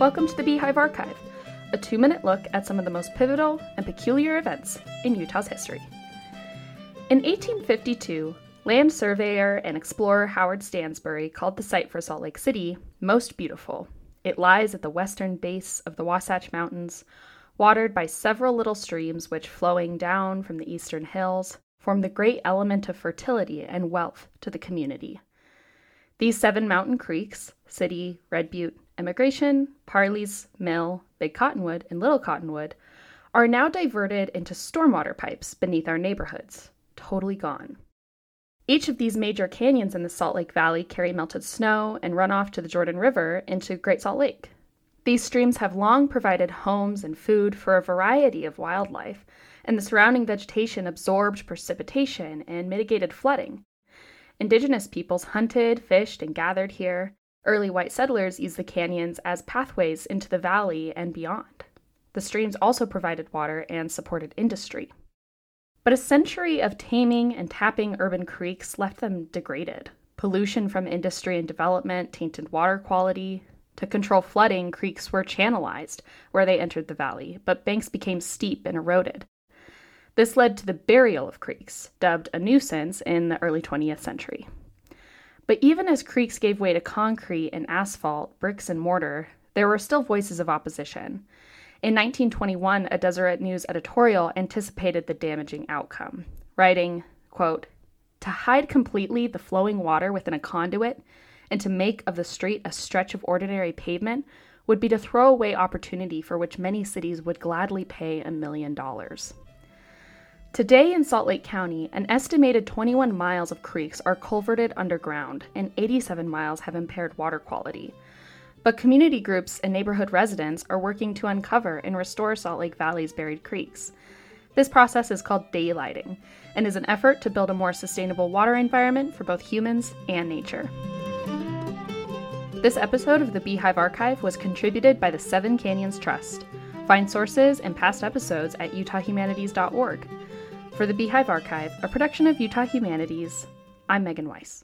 Welcome to the Beehive Archive, a two minute look at some of the most pivotal and peculiar events in Utah's history. In 1852, land surveyor and explorer Howard Stansbury called the site for Salt Lake City most beautiful. It lies at the western base of the Wasatch Mountains, watered by several little streams which, flowing down from the eastern hills, form the great element of fertility and wealth to the community. These seven mountain creeks, City, Red Butte, Emigration, Parley's, Mill, Big Cottonwood, and Little Cottonwood are now diverted into stormwater pipes beneath our neighborhoods, totally gone. Each of these major canyons in the Salt Lake Valley carry melted snow and runoff to the Jordan River into Great Salt Lake. These streams have long provided homes and food for a variety of wildlife, and the surrounding vegetation absorbed precipitation and mitigated flooding. Indigenous peoples hunted, fished, and gathered here, Early white settlers used the canyons as pathways into the valley and beyond. The streams also provided water and supported industry. But a century of taming and tapping urban creeks left them degraded. Pollution from industry and development tainted water quality. To control flooding, creeks were channelized where they entered the valley, but banks became steep and eroded. This led to the burial of creeks, dubbed a nuisance in the early 20th century. But even as creeks gave way to concrete and asphalt, bricks and mortar, there were still voices of opposition. In 1921, a Deseret News editorial anticipated the damaging outcome, writing, quote, To hide completely the flowing water within a conduit and to make of the street a stretch of ordinary pavement would be to throw away opportunity for which many cities would gladly pay a million dollars. Today in Salt Lake County, an estimated 21 miles of creeks are culverted underground, and 87 miles have impaired water quality. But community groups and neighborhood residents are working to uncover and restore Salt Lake Valley's buried creeks. This process is called daylighting and is an effort to build a more sustainable water environment for both humans and nature. This episode of the Beehive Archive was contributed by the Seven Canyons Trust. Find sources and past episodes at utahhumanities.org. For the Beehive Archive, a production of Utah Humanities, I'm Megan Weiss.